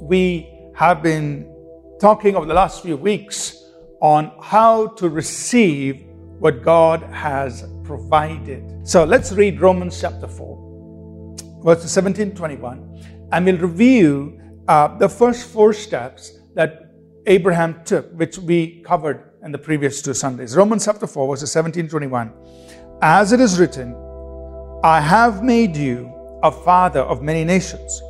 we have been talking over the last few weeks on how to receive what God has provided. So let's read Romans chapter 4, verses 17 21, and we'll review uh, the first four steps that Abraham took, which we covered in the previous two Sundays. Romans chapter 4, verses 17 21. As it is written, I have made you a father of many nations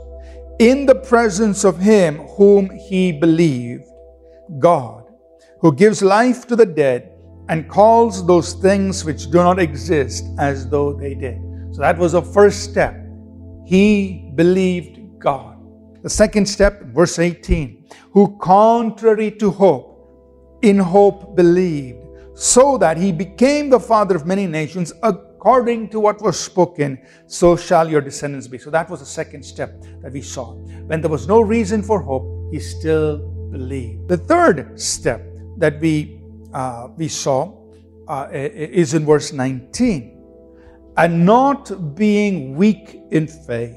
in the presence of him whom he believed, God, who gives life to the dead and calls those things which do not exist as though they did. So that was the first step. He believed God. The second step, verse 18, who contrary to hope, in hope believed, so that he became the father of many nations according to what was spoken, so shall your descendants be. So that was the second step that we saw. When there was no reason for hope, he still believed. The third step that we uh, we saw uh, is in verse 19. And not being weak in faith,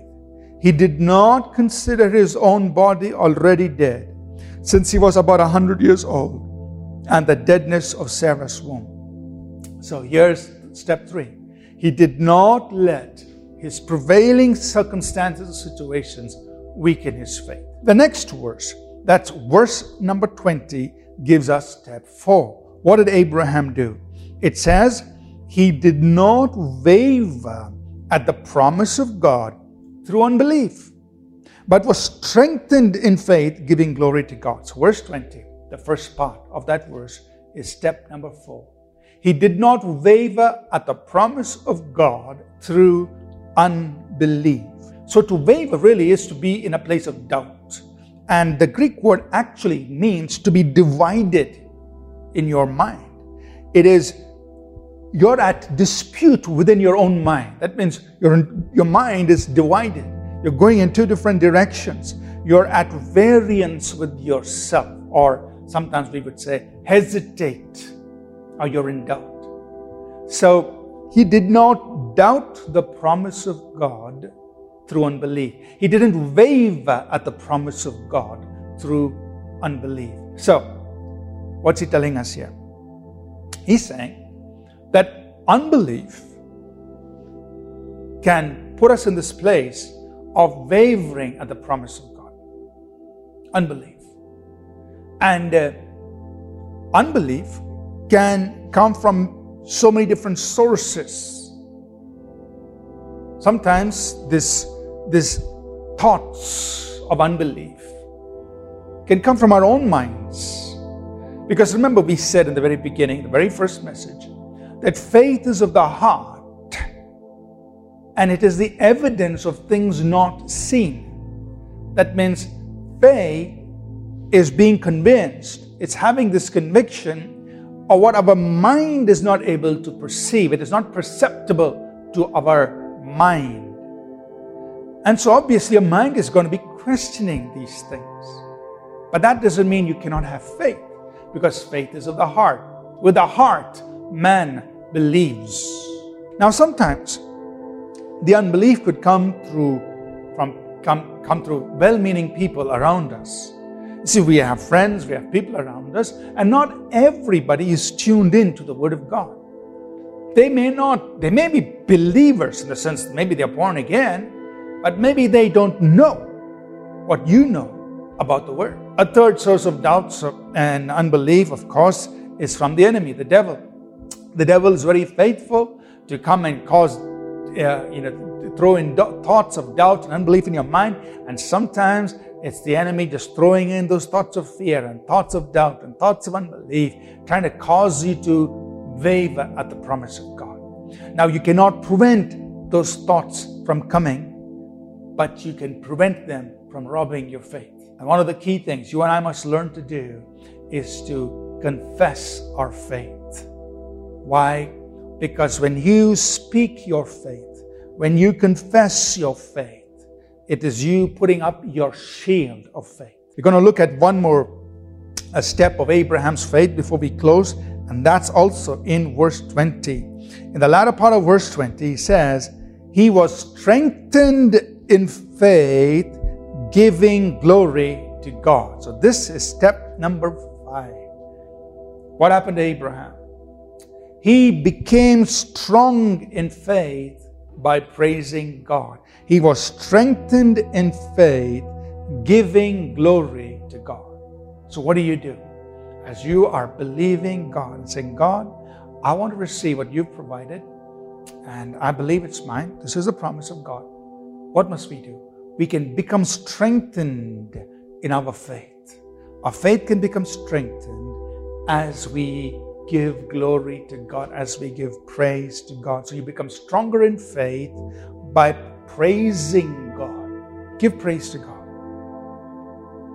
he did not consider his own body already dead, since he was about a hundred years old, and the deadness of Sarah's womb. So here's step three. He did not let his prevailing circumstances or situations weaken his faith. The next verse, that's verse number 20, gives us step four. What did Abraham do? It says, he did not waver at the promise of God through unbelief, but was strengthened in faith, giving glory to God. So, verse 20, the first part of that verse, is step number four. He did not waver at the promise of God through unbelief. So, to waver really is to be in a place of doubt. And the Greek word actually means to be divided in your mind. It is you're at dispute within your own mind. That means your, your mind is divided. You're going in two different directions. You're at variance with yourself, or sometimes we would say hesitate, or you're in doubt. So he did not doubt the promise of God through unbelief. He didn't waver at the promise of God through unbelief. So, what's he telling us here? He's saying that unbelief can put us in this place of wavering at the promise of God. Unbelief. And uh, unbelief can come from so many different sources. Sometimes this these thoughts of unbelief can come from our own minds. Because remember, we said in the very beginning, the very first message, that faith is of the heart and it is the evidence of things not seen. That means faith is being convinced, it's having this conviction of what our mind is not able to perceive, it is not perceptible to our mind. And so obviously your mind is going to be questioning these things. But that doesn't mean you cannot have faith, because faith is of the heart. With the heart, man believes. Now sometimes the unbelief could come through from come, come through well-meaning people around us. See, we have friends, we have people around us, and not everybody is tuned in to the Word of God. They may not, they may be believers in the sense that maybe they're born again, but maybe they don't know what you know about the Word. A third source of doubts and unbelief, of course, is from the enemy, the devil. The devil is very faithful to come and cause, uh, you know, throw in do- thoughts of doubt and unbelief in your mind. And sometimes it's the enemy just throwing in those thoughts of fear and thoughts of doubt and thoughts of unbelief, trying to cause you to waver at the promise of God. Now, you cannot prevent those thoughts from coming but you can prevent them from robbing your faith. And one of the key things you and I must learn to do is to confess our faith. Why? Because when you speak your faith, when you confess your faith, it is you putting up your shield of faith. We're going to look at one more step of Abraham's faith before we close, and that's also in verse 20. In the latter part of verse 20, he says, He was strengthened in faith, giving glory to God. So, this is step number five. What happened to Abraham? He became strong in faith by praising God. He was strengthened in faith, giving glory to God. So, what do you do? As you are believing God and saying, God, I want to receive what you've provided, and I believe it's mine. This is a promise of God. What must we do? We can become strengthened in our faith. Our faith can become strengthened as we give glory to God, as we give praise to God. So you become stronger in faith by praising God. Give praise to God.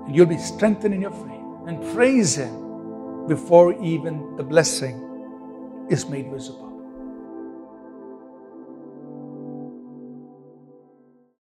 And you'll be strengthened in your faith and praise Him before even the blessing is made visible.